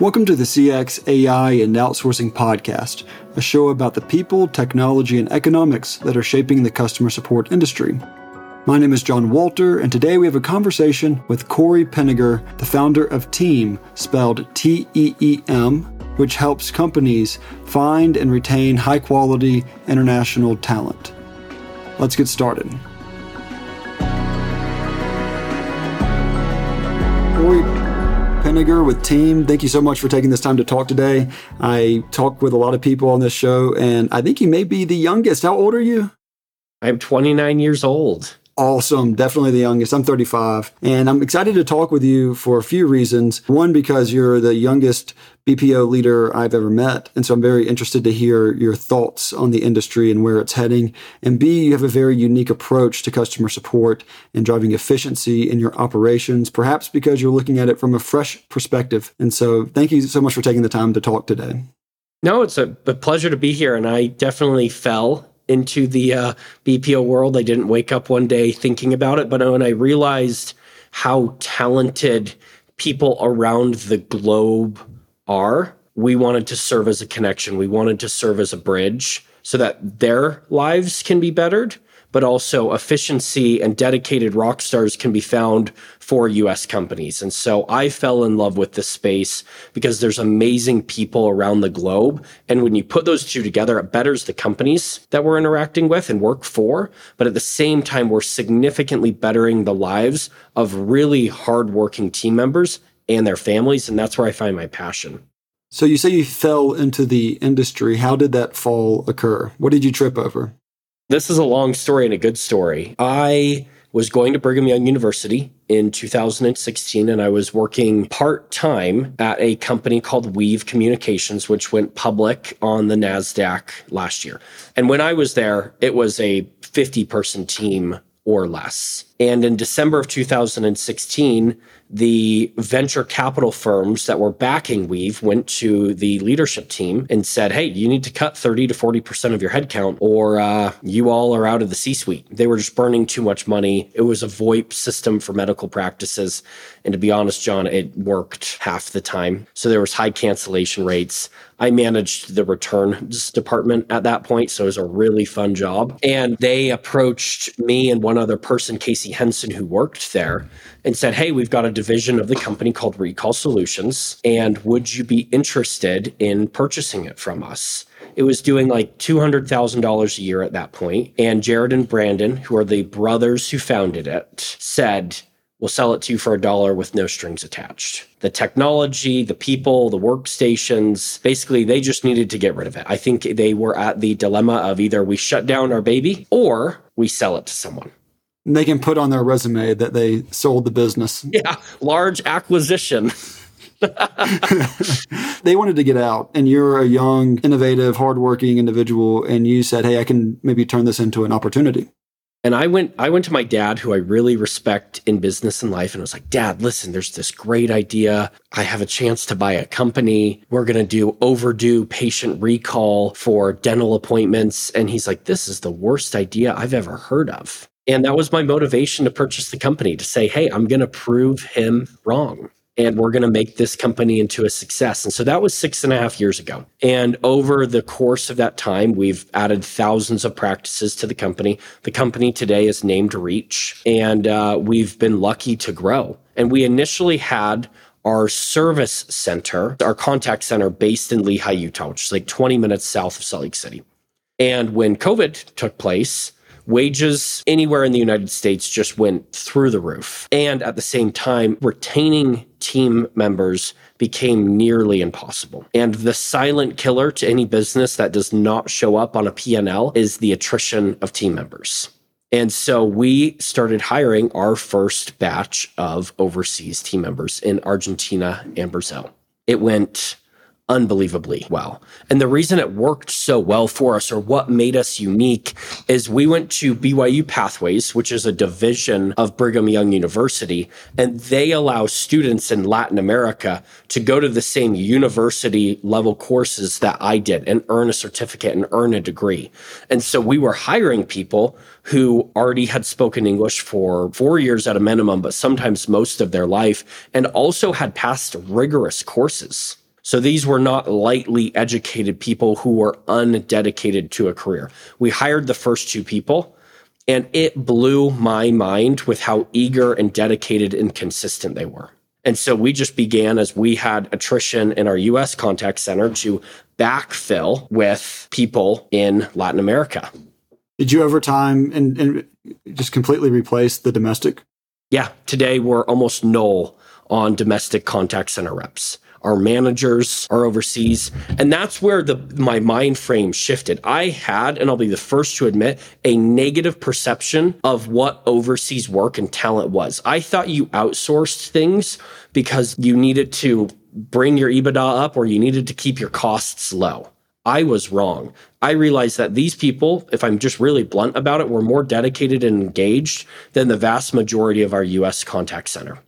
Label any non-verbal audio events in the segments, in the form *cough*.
Welcome to the CX, AI, and Outsourcing Podcast, a show about the people, technology, and economics that are shaping the customer support industry. My name is John Walter, and today we have a conversation with Cory Pinegar, the founder of Teem, spelled T E E M, which helps companies find and retain high quality international talent. Let's get started. Pinegar with Teem. Thank you so much for taking this time to talk today. I talk with a lot of people on this show, and I think you may be the youngest. How old are you? I'm 29 years old awesome. Definitely the youngest. I'm 35. And I'm excited to talk with you for a few reasons. One, because you're the youngest BPO leader I've ever met. And so I'm very interested to hear your thoughts on the industry and where it's heading. And B, you have a very unique approach to customer support and driving efficiency in your operations, perhaps because you're looking at it from a fresh perspective. And so thank you so much for taking the time to talk today. No, it's a, a pleasure to be here. And I definitely fell into the uh, BPO world. I didn't wake up one day thinking about it, but when I realized how talented people around the globe are, we wanted to serve as a connection. We wanted to serve as a bridge so that their lives can be bettered but also efficiency and dedicated rock stars can be found for US companies. And so I fell in love with this space because there's amazing people around the globe. And when you put those two together, it betters the companies that we're interacting with and work for. But at the same time, we're significantly bettering the lives of really hardworking team members and their families. And that's where I find my passion. So you say you fell into the industry. How did that fall occur? What did you trip over? This is a long story and a good story. I was going to Brigham Young University in 2016 and I was working part time at a company called Weave Communications, which went public on the NASDAQ last year. And when I was there, it was a 50 person team or less. And in December of 2016, the venture capital firms that were backing Weave went to the leadership team and said, Hey, you need to cut 30 to 40% of your headcount or uh, you all are out of the C suite. They were just burning too much money. It was a VoIP system for medical practices. And to be honest, John, it worked half the time. So there was high cancellation rates. I managed the returns department at that point. So it was a really fun job. And they approached me and one other person, Casey Henson, who worked there, and said, Hey, we've got a division of the company called Recall Solutions. And would you be interested in purchasing it from us? It was doing like $200,000 a year at that point. And Jared and Brandon, who are the brothers who founded it, said, We'll sell it to you for a dollar with no strings attached. The technology, the people, the workstations, basically, they just needed to get rid of it. I think they were at the dilemma of either we shut down our baby or we sell it to someone. They can put on their resume that they sold the business. *laughs* Yeah, large acquisition. *laughs* *laughs* they wanted to get out, and you're a young, innovative, hardworking individual, and you said, Hey, I can maybe turn this into an opportunity. And I went I went to my dad who I really respect in business and life and I was like, "Dad, listen, there's this great idea. I have a chance to buy a company. We're going to do overdue patient recall for dental appointments." And he's like, "This is the worst idea I've ever heard of." And that was my motivation to purchase the company to say, "Hey, I'm going to prove him wrong." and we're going to make this company into a success. And so that was six and a half years ago. And over the course of that time, we've added thousands of practices to the company. The company today is named Reach, and uh, we've been lucky to grow. And we initially had our service center, our contact center based in Lehi, Utah, which is like 20 minutes south of Salt Lake City. And when COVID took place, wages anywhere in the United States just went through the roof. And at the same time, retaining team members became nearly impossible. And the silent killer to any business that does not show up on a P&L is the attrition of team members. And so we started hiring our first batch of overseas team members in Argentina and Brazil. It went unbelievably well. And the reason it worked so well for us or what made us unique is we went to BYU Pathways, which is a division of Brigham Young University, and they allow students in Latin America to go to the same university level courses that I did and earn a certificate and earn a degree. And so we were hiring people who already had spoken English for four years at a minimum, but sometimes most of their life, and also had passed rigorous courses So these were not lightly educated people who were undedicated to a career. We hired the first two people and it blew my mind with how eager and dedicated and consistent they were. And so we just began as we had attrition in our US contact center to backfill with people in Latin America. Did you over time and, and just completely replace the domestic? Yeah. Today we're almost null on domestic contact center reps our managers are overseas and that's where the my mind frame shifted i had and i'll be the first to admit a negative perception of what overseas work and talent was i thought you outsourced things because you needed to bring your ebitda up or you needed to keep your costs low I was wrong. I realized that these people, if I'm just really blunt about it, were more dedicated and engaged than the vast majority of our US contact center.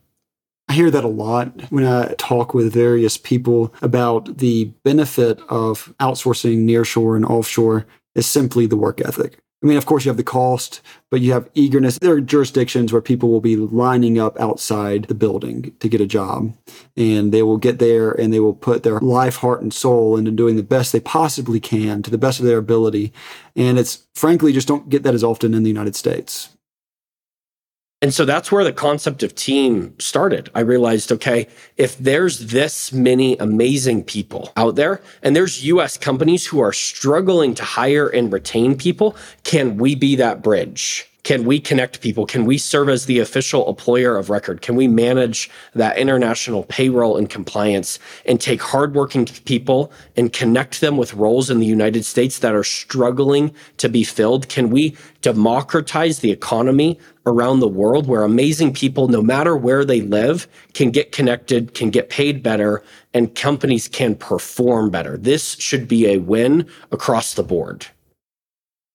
I hear that a lot when I talk with various people about the benefit of outsourcing nearshore and offshore is simply the work ethic. I mean, of course, you have the cost, but you have eagerness. There are jurisdictions where people will be lining up outside the building to get a job, and they will get there and they will put their life, heart, and soul into doing the best they possibly can to the best of their ability. And it's frankly just don't get that as often in the United States. And so that's where the concept of Teem started. I realized, okay, if there's this many amazing people out there and there's US companies who are struggling to hire and retain people, can we be that bridge? Can we connect people? Can we serve as the official employer of record? Can we manage that international payroll and compliance and take hardworking people and connect them with roles in the United States that are struggling to be filled? Can we democratize the economy around the world where amazing people, no matter where they live, can get connected, can get paid better, and companies can perform better? This should be a win across the board.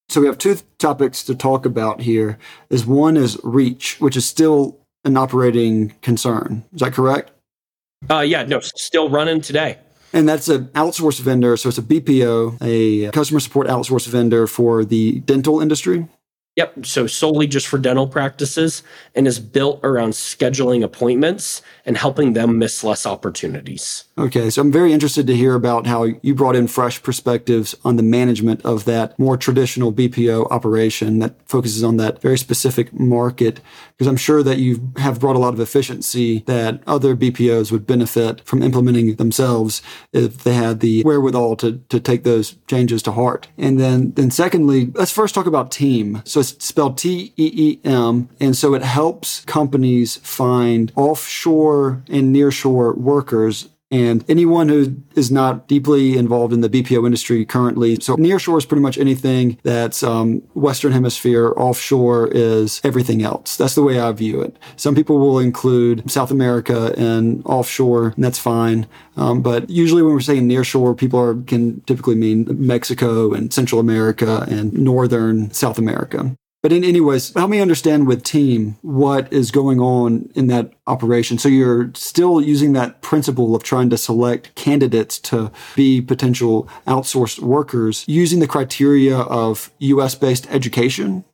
So we have two topics to talk about here. Is one is reach, which is still an operating concern. Is that correct? Uh, yeah, no, still running today. And that's an outsourced vendor. So it's a BPO, a customer support outsourced vendor for the dental industry. Yep. So solely just for dental practices and is built around scheduling appointments and helping them miss less opportunities. Okay. So I'm very interested to hear about how you brought in fresh perspectives on the management of that more traditional BPO operation that focuses on that very specific market. Because I'm sure that you have brought a lot of efficiency that other BPOs would benefit from implementing themselves if they had the wherewithal to, to take those changes to heart. And then, then secondly, let's first talk about Teem. So it's spelled T E E M. And so it helps companies find offshore and nearshore workers and anyone who is not deeply involved in the BPO industry currently. So nearshore is pretty much anything that's um, Western Hemisphere. Offshore is everything else. That's the way I view it. Some people will include South America and offshore, and that's fine. Um, but usually when we're saying nearshore, people are, can typically mean Mexico and Central America and Northern South America. But in anyways, help me understand with Teem what is going on in that operation. So you're still using that principle of trying to select candidates to be potential outsourced workers using the criteria of US based education?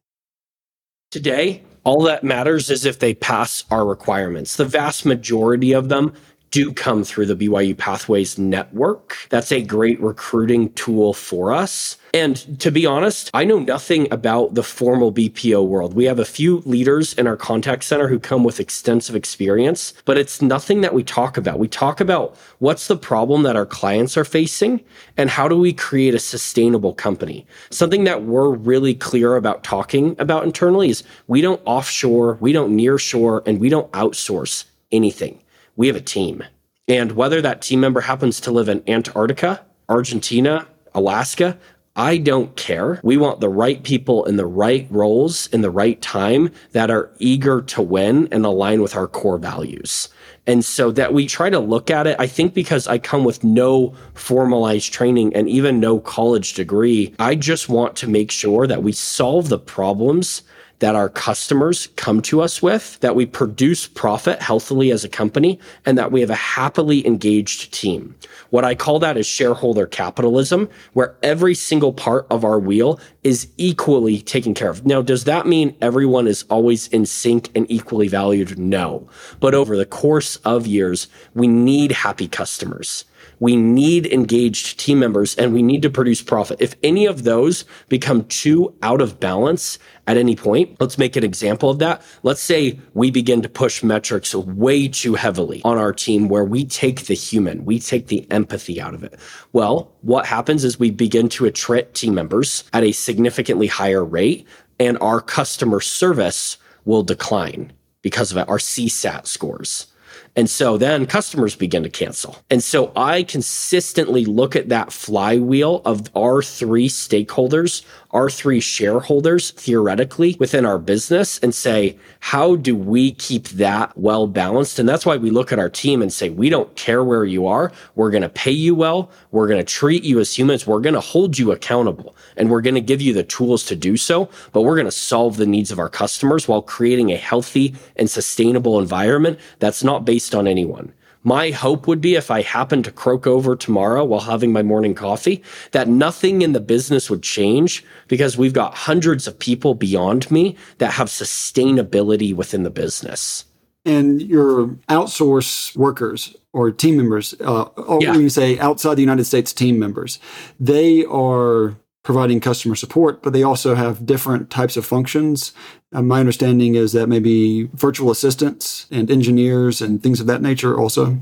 Today, all that matters is if they pass our requirements. The vast majority of them do come through the BYU Pathways network. That's a great recruiting tool for us. And to be honest, I know nothing about the formal BPO world. We have a few leaders in our contact center who come with extensive experience, but it's nothing that we talk about. We talk about what's the problem that our clients are facing and how do we create a sustainable company. Something that we're really clear about talking about internally is we don't offshore, we don't nearshore, and we don't outsource anything we have a team. And whether that team member happens to live in Antarctica, Argentina, Alaska, I don't care. We want the right people in the right roles in the right time that are eager to win and align with our core values. And so that we try to look at it, I think because I come with no formalized training and even no college degree, I just want to make sure that we solve the problems that our customers come to us with, that we produce profit healthily as a company, and that we have a happily engaged team. What I call that is shareholder capitalism, where every single part of our wheel is equally taken care of. Now, does that mean everyone is always in sync and equally valued? No. But over the course of years, we need happy customers we need engaged team members and we need to produce profit. If any of those become too out of balance at any point, let's make an example of that. Let's say we begin to push metrics way too heavily on our team where we take the human, we take the empathy out of it. Well, what happens is we begin to attrit team members at a significantly higher rate and our customer service will decline because of it, our CSAT scores. And so then customers begin to cancel. And so I consistently look at that flywheel of our three stakeholders, our three shareholders theoretically within our business and say, how do we keep that well balanced? And that's why we look at our team and say, we don't care where you are. We're going to pay you well. We're going to treat you as humans. We're going to hold you accountable and we're going to give you the tools to do so. But we're going to solve the needs of our customers while creating a healthy and sustainable environment that's not based on anyone. My hope would be if I happened to croak over tomorrow while having my morning coffee, that nothing in the business would change because we've got hundreds of people beyond me that have sustainability within the business. And your outsource workers or team members, uh, or yeah. when you say outside the United States team members, they are providing customer support, but they also have different types of functions. Uh, my understanding is that maybe virtual assistants and engineers and things of that nature also.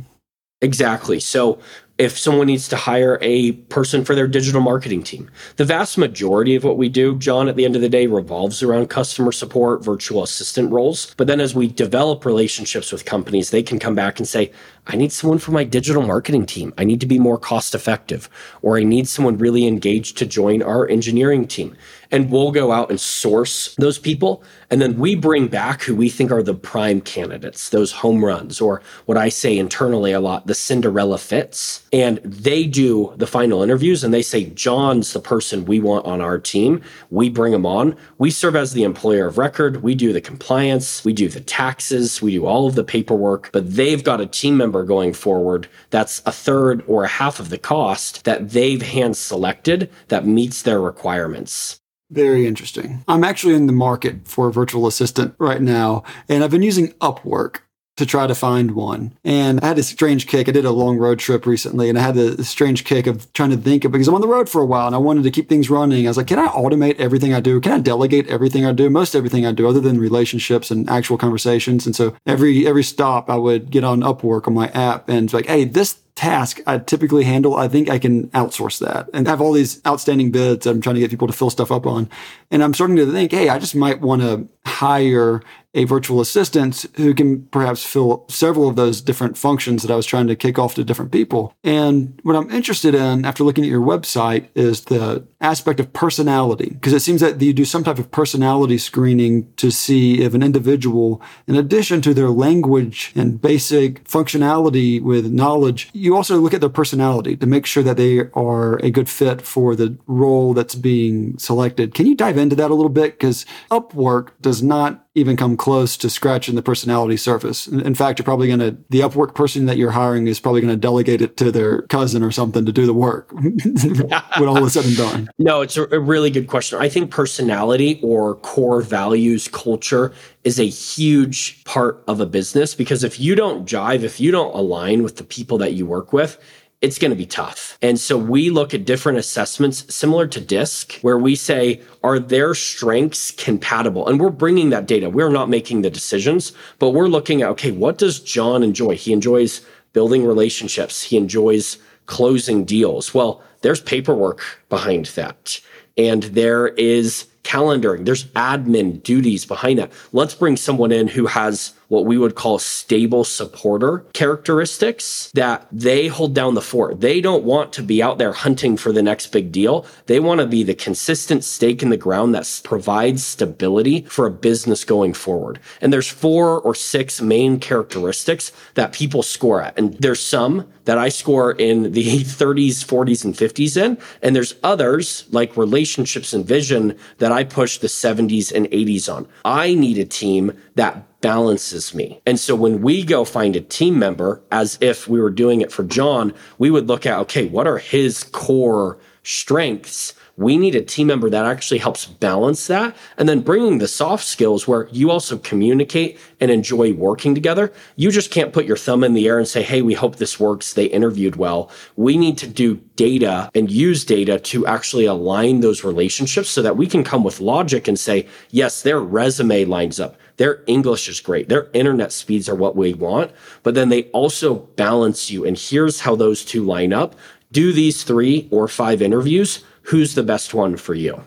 Exactly. So if someone needs to hire a person for their digital marketing team. The vast majority of what we do, John, at the end of the day, revolves around customer support, virtual assistant roles. But then as we develop relationships with companies, they can come back and say, I need someone for my digital marketing team. I need to be more cost effective, or I need someone really engaged to join our engineering team and we'll go out and source those people. And then we bring back who we think are the prime candidates, those home runs, or what I say internally a lot, the Cinderella fits. And they do the final interviews and they say, John's the person we want on our team. We bring him on. We serve as the employer of record. We do the compliance. We do the taxes. We do all of the paperwork, but they've got a team member going forward that's a third or a half of the cost that they've hand selected that meets their requirements. Very interesting. I'm actually in the market for a virtual assistant right now, and I've been using Upwork to try to find one. And I had a strange kick. I did a long road trip recently and I had the strange kick of trying to think of because I'm on the road for a while and I wanted to keep things running. I was like, can I automate everything I do? Can I delegate everything I do? Most everything I do other than relationships and actual conversations. And so every every stop I would get on Upwork on my app and it's like, hey, this task I typically handle, I think I can outsource that and have all these outstanding bids I'm trying to get people to fill stuff up on. And I'm starting to think, hey, I just might want to hire a virtual assistant who can perhaps fill several of those different functions that I was trying to kick off to different people. And what I'm interested in after looking at your website is the aspect of personality, because it seems that you do some type of personality screening to see if an individual, in addition to their language and basic functionality with knowledge, you also look at their personality to make sure that they are a good fit for the role that's being selected. Can you dive into that a little bit? Because Upwork does not even come close to scratching the personality surface. In fact, you're probably going to, the Upwork person that you're hiring is probably going to delegate it to their cousin or something to do the work *laughs* when all is said and done. No, it's a really good question. I think personality or core values, culture is a huge part of a business because if you don't jive, if you don't align with the people that you work with, it's going to be tough. And so we look at different assessments similar to DISC, where we say, are their strengths compatible? And we're bringing that data. We're not making the decisions, but we're looking at, okay, what does John enjoy? He enjoys building relationships, he enjoys closing deals. Well, there's paperwork behind that. And there is calendaring, there's admin duties behind that. Let's bring someone in who has what we would call stable supporter characteristics that they hold down the fort. They don't want to be out there hunting for the next big deal. They want to be the consistent stake in the ground that provides stability for a business going forward. And there's four or six main characteristics that people score at. And there's some that I score in the *laughs* 30s, 40s, and 50s in. And there's others like relationships and vision that I push the 70s and 80s on. I need a team that balances me. And so when we go find a team member, as if we were doing it for John, we would look at, okay, what are his core strengths? We need a team member that actually helps balance that. And then bringing the soft skills where you also communicate and enjoy working together. You just can't put your thumb in the air and say, Hey, we hope this works. They interviewed well. We need to do data and use data to actually align those relationships so that we can come with logic and say, yes, their resume lines up. Their English is great. Their internet speeds are what we want, but then they also balance you. And here's how those two line up. Do these three or five interviews. Who's the best one for you?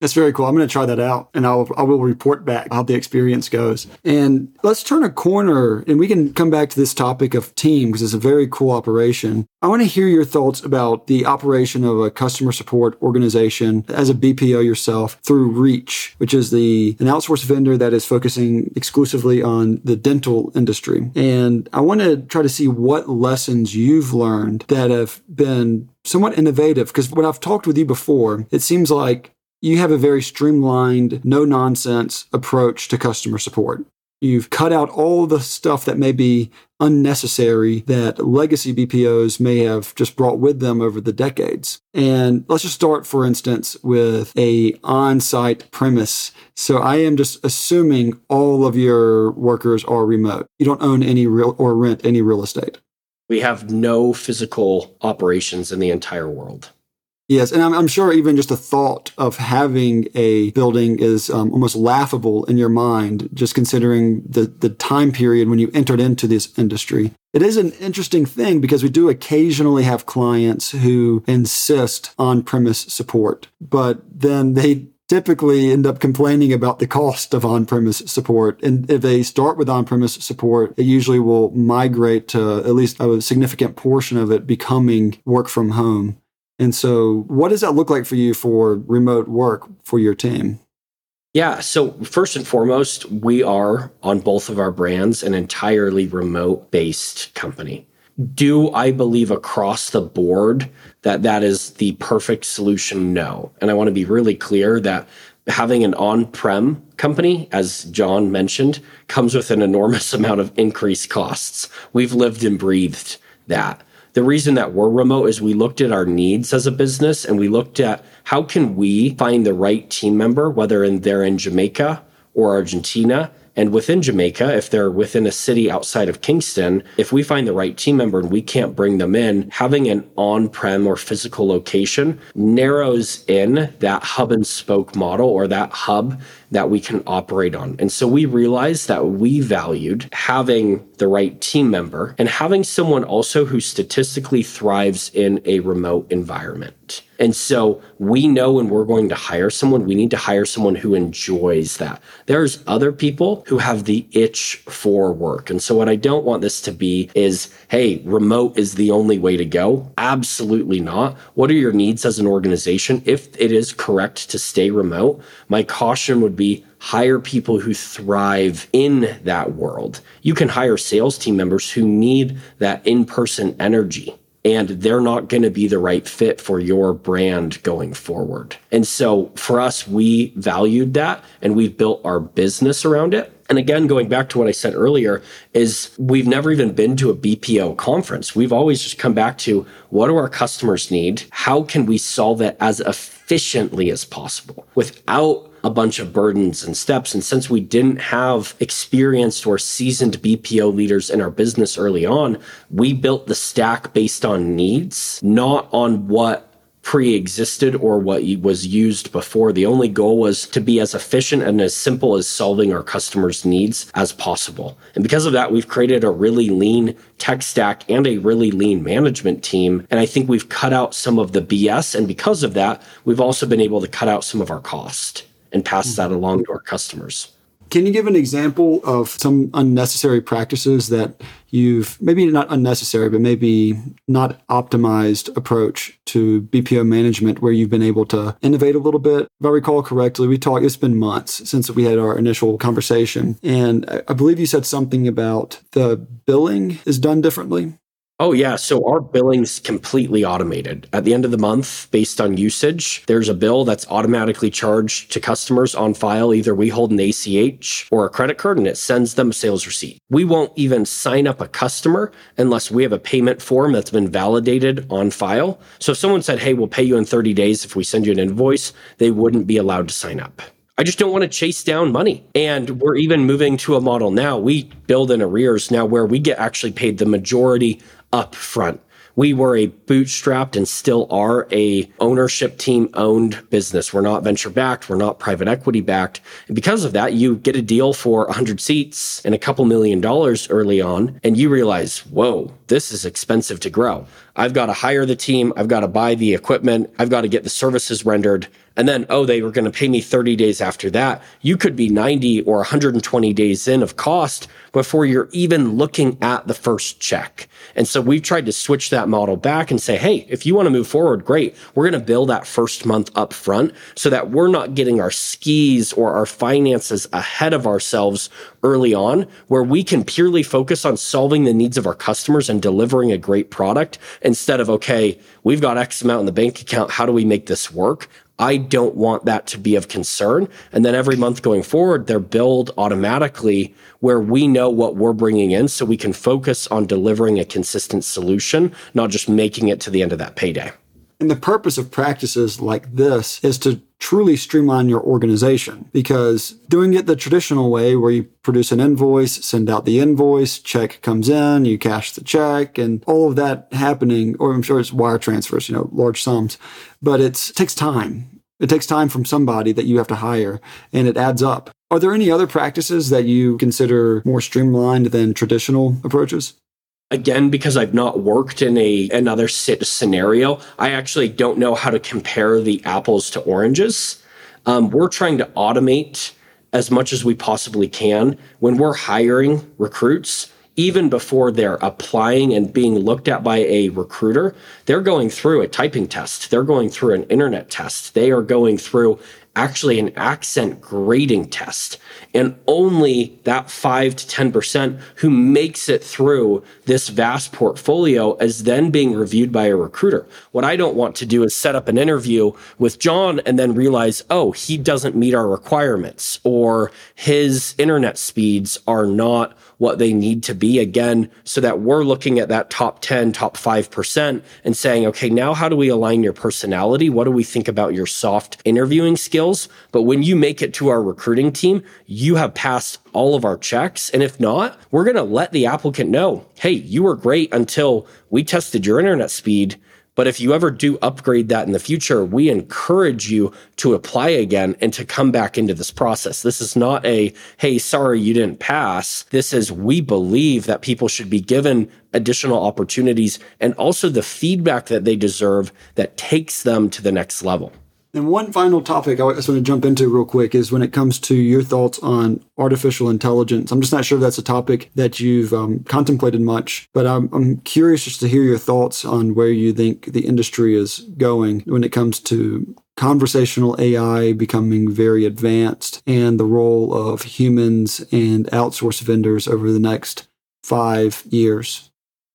That's very cool. I'm going to try that out and I'll, I will report back how the experience goes. And let's turn a corner and we can come back to this topic of Teem because it's a very cool operation. I want to hear your thoughts about the operation of a customer support organization as a BPO yourself through Reach, which is the an outsourced vendor that is focusing exclusively on the dental industry. And I want to try to see what lessons you've learned that have been somewhat innovative because when I've talked with you before, it seems like you have a very streamlined, no nonsense approach to customer support. You've cut out all the stuff that may be unnecessary that legacy BPOs may have just brought with them over the decades. And let's just start, for instance, with a on-site premise. So I am just assuming all of your workers are remote. You don't own any real or rent any real estate. We have no physical operations in the entire world. Yes, and I'm, I'm, sure even just the thought of having a building is um, almost laughable in your mind, just considering the, the time period when you entered into this industry. It is an interesting thing because we do occasionally have clients who insist on premise support, but then they typically end up complaining about the cost of on-premise support. And if they start with on-premise support, it usually will migrate to at least a significant portion of it becoming work from home. And so, what does that look like for you for remote work for your team? Yeah. So, first and foremost, we are on both of our brands an entirely remote based company. Do I believe across the board that that is the perfect solution? No. And I want to be really clear that having an on prem company, as John mentioned, comes with an enormous *laughs* amount of increased costs. We've lived and breathed that the reason that we're remote is we looked at our needs as a business and we looked at how can we find the right team member, whether they're in Jamaica or Argentina, and within Jamaica, if they're within a city outside of Kingston, if we find the right team member and we can't bring them in, having an on prem or physical location narrows in that hub and spoke model or that hub that we can operate on. And so we realized that we valued having the right team member and having someone also who statistically thrives in a remote environment. And so we know when we're going to hire someone, we need to hire someone who enjoys that. There's other people who have the itch for work. And so what I don't want this to be is, hey, remote is the only way to go. Absolutely not. What are your needs as an organization? If it is correct to stay remote, my caution would be hire people who thrive in that world. You can hire sales team members who need that in person energy and they're not going to be the right fit for your brand going forward. And so for us, we valued that and we've built our business around it. And again, going back to what I said earlier, is we've never even been to a BPO conference. We've always just come back to what do our customers need? How can we solve it as efficiently as possible without a bunch of burdens and steps. And since we didn't have experienced or seasoned BPO leaders in our business early on, we built the stack based on needs, not on what pre-existed or what was used before. The only goal was to be as efficient and as simple as solving our customers' needs as possible. And because of that, we've created a really lean tech stack and a really lean management team. And I think we've cut out some of the BS. And because of that, we've also been able to cut out some of our cost and pass that mm-hmm. along to our customers. Can you give an example of some unnecessary practices that you've maybe not unnecessary, but maybe not optimized approach to BPO management where you've been able to innovate a little bit? If I recall correctly, we talked, it's been months since we had our initial conversation. And I believe you said something about the billing is done differently. Oh, yeah. So our billing's completely automated. At the end of the month, based on usage, there's a bill that's automatically charged to customers on file. Either we hold an ACH or a credit card and it sends them a sales receipt. We won't even sign up a customer unless we have a payment form that's been validated on file. So if someone said, Hey, we'll pay you in 30 days if we send you an invoice, they wouldn't be allowed to sign up. I just don't want to chase down money. And we're even moving to a model now. We build in arrears now where we get actually paid the majority up front. We were a bootstrapped and still are a ownership team owned business. We're not venture backed. We're not private equity backed. And because of that, you get a deal for 100 seats and a couple million dollars early on. And you realize, whoa, this is expensive to grow. I've got to hire the team. I've got to buy the equipment. I've got to get the services rendered. And then, oh, they were going to pay me 30 days after that. You could be 90 or 120 days in of cost before you're even looking at the first check. And so we've tried to switch that model back and say, hey, if you want to move forward, great. We're going to bill that first month up front so that we're not getting our skis or our finances ahead of ourselves early on, where we can purely focus on solving the needs of our customers and delivering a great product instead of, okay, we've got X amount in the bank account. How do we make this work? I don't want that to be of concern. And then every month going forward, they're billed automatically where we know what we're bringing in so we can focus on delivering a consistent solution, not just making it to the end of that payday. And the purpose of practices like this is to truly streamline your organization because doing it the traditional way where you produce an invoice, send out the invoice, check comes in, you cash the check and all of that happening, or I'm sure it's wire transfers, you know, large sums, but it takes time. It takes time from somebody that you have to hire and it adds up. Are there any other practices that you consider more streamlined than traditional approaches? Again because i've not worked in a another scenario i actually don't know how to compare the apples to oranges um, we're trying to automate as much as we possibly can when we're hiring recruits even before they're applying and being looked at by a recruiter, they're going through a typing test. They're going through an internet test. They are going through actually an accent grading test. And only that 5 to 10% who makes it through this vast portfolio is then being reviewed by a recruiter. What I don't want to do is set up an interview with John and then realize, oh, he doesn't meet our requirements or his internet speeds are not what they need to be again, so that we're looking at that top 10, top 5% and saying, okay, now how do we align your personality? What do we think about your soft interviewing skills? But when you make it to our recruiting team, you have passed all of our checks. And if not, we're going to let the applicant know, hey, you were great until we tested your internet speed but if you ever do upgrade that in the future, we encourage you to apply again and to come back into this process. This is not a, hey, sorry, you didn't pass. This is, we believe that people should be given additional opportunities and also the feedback that they deserve that takes them to the next level. And one final topic I just want to jump into real quick is when it comes to your thoughts on artificial intelligence. I'm just not sure if that's a topic that you've um, contemplated much, but I'm, I'm curious just to hear your thoughts on where you think the industry is going when it comes to conversational AI becoming very advanced and the role of humans and outsource vendors over the next five years.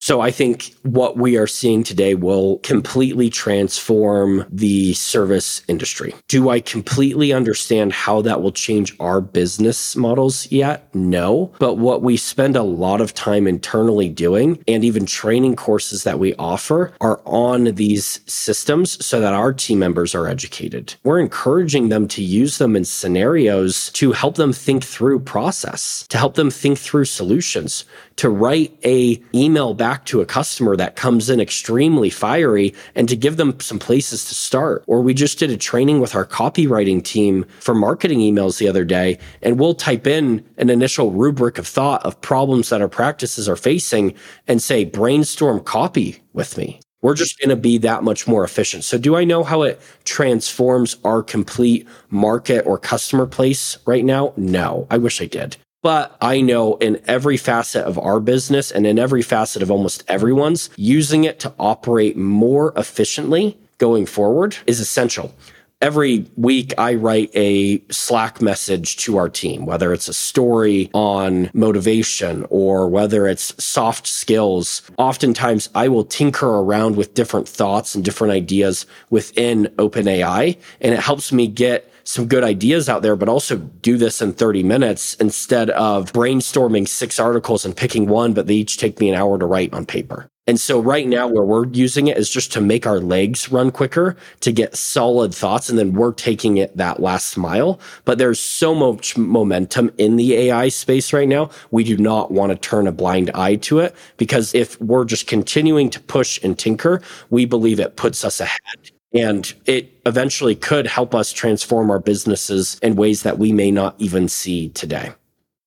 So I think what we are seeing today will completely transform the service industry. Do I completely understand how that will change our business models yet? No. But what we spend a lot of time internally doing and even training courses that we offer are on these systems so that our team members are educated. We're encouraging them to use them in scenarios to help them think through process, to help them think through solutions, to write a email back to a customer that comes in extremely fiery and to give them some places to start. Or we just did a training with our copywriting team for marketing emails the other day, and we'll type in an initial rubric of thought of problems that our practices are facing and say, brainstorm copy with me. We're just going to be that much more efficient. So, do I know how it transforms our complete market or customer place right now? No, I wish I did. But I know in every facet of our business and in every facet of almost everyone's, using it to operate more efficiently going forward is essential. every week I write a Slack message to our team, whether it's a story on motivation or whether it's soft skills. Oftentimes I will tinker around with different thoughts and different ideas within OpenAI, and it helps me get some good ideas out there, but also do this in 30 minutes instead of brainstorming six articles and picking one, but they each take me an hour to write on paper. And so right now where we're using it is just to make our legs run quicker to get solid thoughts. And then we're taking it that last mile. But there's so much momentum in the AI space right now. We do not want to turn a blind eye to it because if we're just continuing to push and tinker, we believe it puts us ahead. And it eventually could help us transform our businesses in ways that we may not even see today.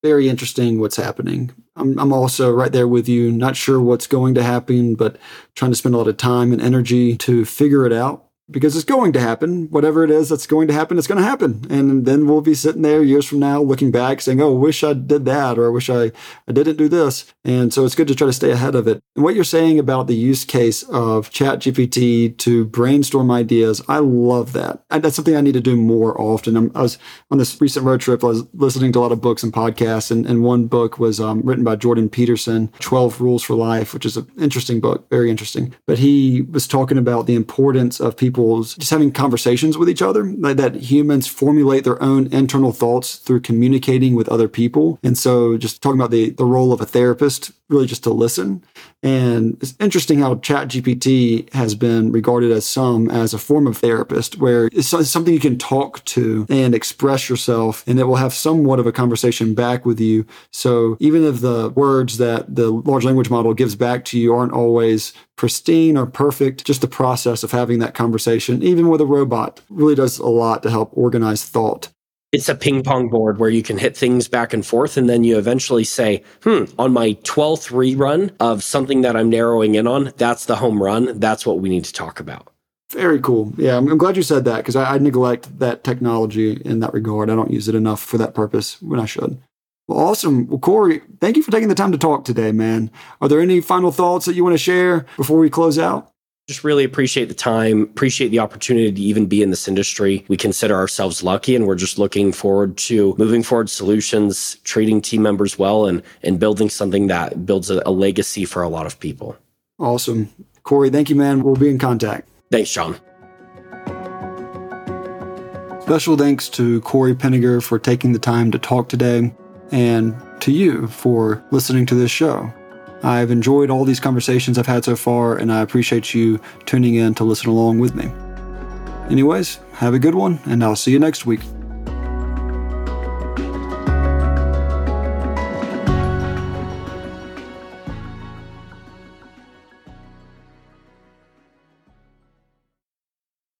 Very interesting what's happening. I'm, I'm also right there with you, not sure what's going to happen, but trying to spend a lot of time and energy to figure it out because it's going to happen. Whatever it is that's going to happen, it's going to happen. And then we'll be sitting there years from now looking back saying, oh, I wish I did that or I wish I, I didn't do this. And so it's good to try to stay ahead of it. And what you're saying about the use case of ChatGPT to brainstorm ideas, I love that. And that's something I need to do more often. I'm, i was on this recent road trip, I was listening to a lot of books and podcasts, and, and one book was um, written by Jordan Peterson, 12 Rules for Life, which is an interesting book, very interesting. But he was talking about the importance of people just having conversations with each other, like that humans formulate their own internal thoughts through communicating with other people. And so just talking about the, the role of a therapist, really just to listen. And it's interesting how ChatGPT has been regarded as some as a form of therapist, where it's something you can talk to and express yourself, and it will have somewhat of a conversation back with you. So even if the words that the large language model gives back to you aren't always pristine or perfect, just the process of having that conversation, even with a robot, really does a lot to help organize thought. It's a ping pong board where you can hit things back and forth, and then you eventually say, hmm, on my 12th rerun of something that I'm narrowing in on, that's the home run. That's what we need to talk about. Very cool. Yeah, I'm, glad you said that because I, I neglect that technology in that regard. I don't use it enough for that purpose when I should. Well, awesome. Well, Cory, thank you for taking the time to talk today, man. Are there any final thoughts that you want to share before we close out? Just really appreciate the time, appreciate the opportunity to even be in this industry. We consider ourselves lucky and we're just looking forward to moving forward solutions, treating team members well, and, and building something that builds a, a legacy for a lot of people. Awesome. Cory, thank you, man. We'll be in contact. Thanks, John. Special thanks to Cory Pinegar for taking the time to talk today and to you for listening to this show. I've enjoyed all these conversations I've had so far, and I appreciate you tuning in to listen along with me. Anyways, have a good one, and I'll see you next week.